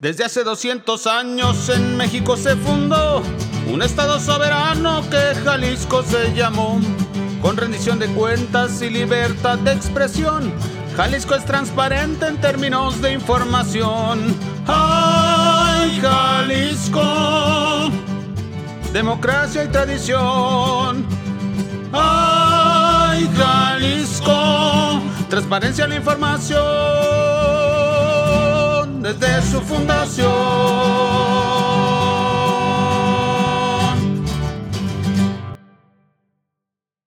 Desde hace 200 años en México se fundó un estado soberano que Jalisco se llamó. Con rendición de cuentas y libertad de expresión, Jalisco es transparente en términos de información. ¡Ay, Jalisco! Democracia y tradición. ¡Ay, Jalisco! Transparencia en la información desde su fundación.